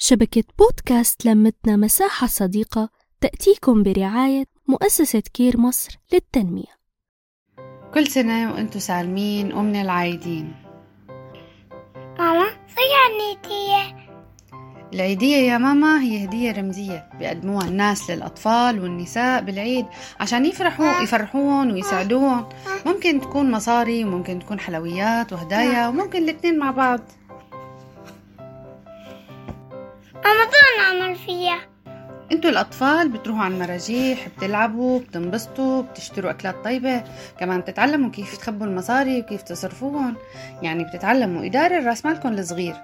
شبكة بودكاست لمتنا مساحة صديقة تأتيكم برعاية مؤسسة كير مصر للتنمية. كل سنة وأنتم سالمين ومن العايدين. ماما في هدية العيدية يا ماما هي هدية رمزية بيقدموها الناس للأطفال والنساء بالعيد عشان يفرحوا يفرحوهم ويساعدوهم. ممكن تكون مصاري وممكن تكون حلويات وهدايا وممكن الاثنين مع بعض. ماما شو نعمل فيها أنتوا الأطفال بتروحوا على المراجيح بتلعبوا بتنبسطوا بتشتروا أكلات طيبة. كمان بتتعلموا كيف تخبوا المصاري وكيف تصرفوهم. يعني بتتعلموا إدارة راس مالكم الصغير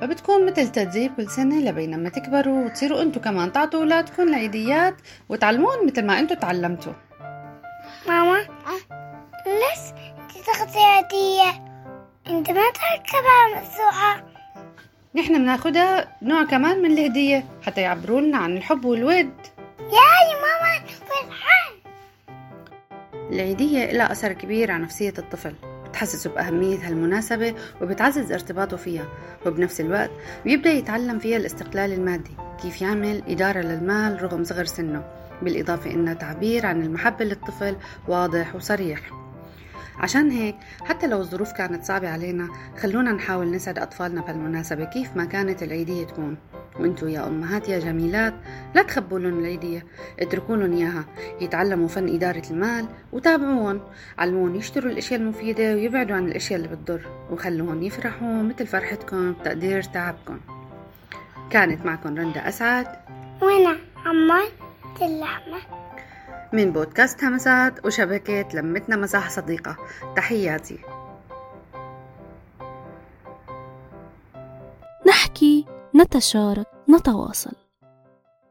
فبتكون مثل تدريب كل سنة لبين ما تكبروا. وتصيروا أنتوا كمان تعطوا أولادكم العيديات وتعلموهم مثل ما أنتوا تعلمتوا. ماما ليش تاخذي هدية انت ما تركبها مفتوحة نحن بناخدها نوع كمان من الهدية حتى يعبروا لنا عن الحب والود. ياي ماما فرحان. العيدية لها أثر كبير على نفسية الطفل بتحسسه بأهمية هالمناسبة وبتعزز ارتباطه فيها وبنفس الوقت بيبدأ يتعلم فيها الاستقلال المادي كيف يعمل إدارة للمال رغم صغر سنه بالإضافة إنها تعبير عن المحبة للطفل واضح وصريح. عشان هيك حتى لو الظروف كانت صعبة علينا خلونا نحاول نسعد أطفالنا بهالمناسبة. كيف ما كانت العيدية تكون؟ وانتو يا أمهات يا جميلات لا تخبوا لهم العيدية اتركوا لهم إياها. يتعلموا فن إدارة المال وتابعوهم. علموهم يشتروا الأشياء المفيدة ويبعدوا عن الأشياء اللي بتضر. وخلوهم يفرحوا مثل فرحتكم بتقدير تعبكم. كانت معكم رندا أسعد. وأنا عمال اللحمة من بودكاست همسات وشبكة لمتنا مساحة صديقة. تحياتي. نحكي نتشارك نتواصل.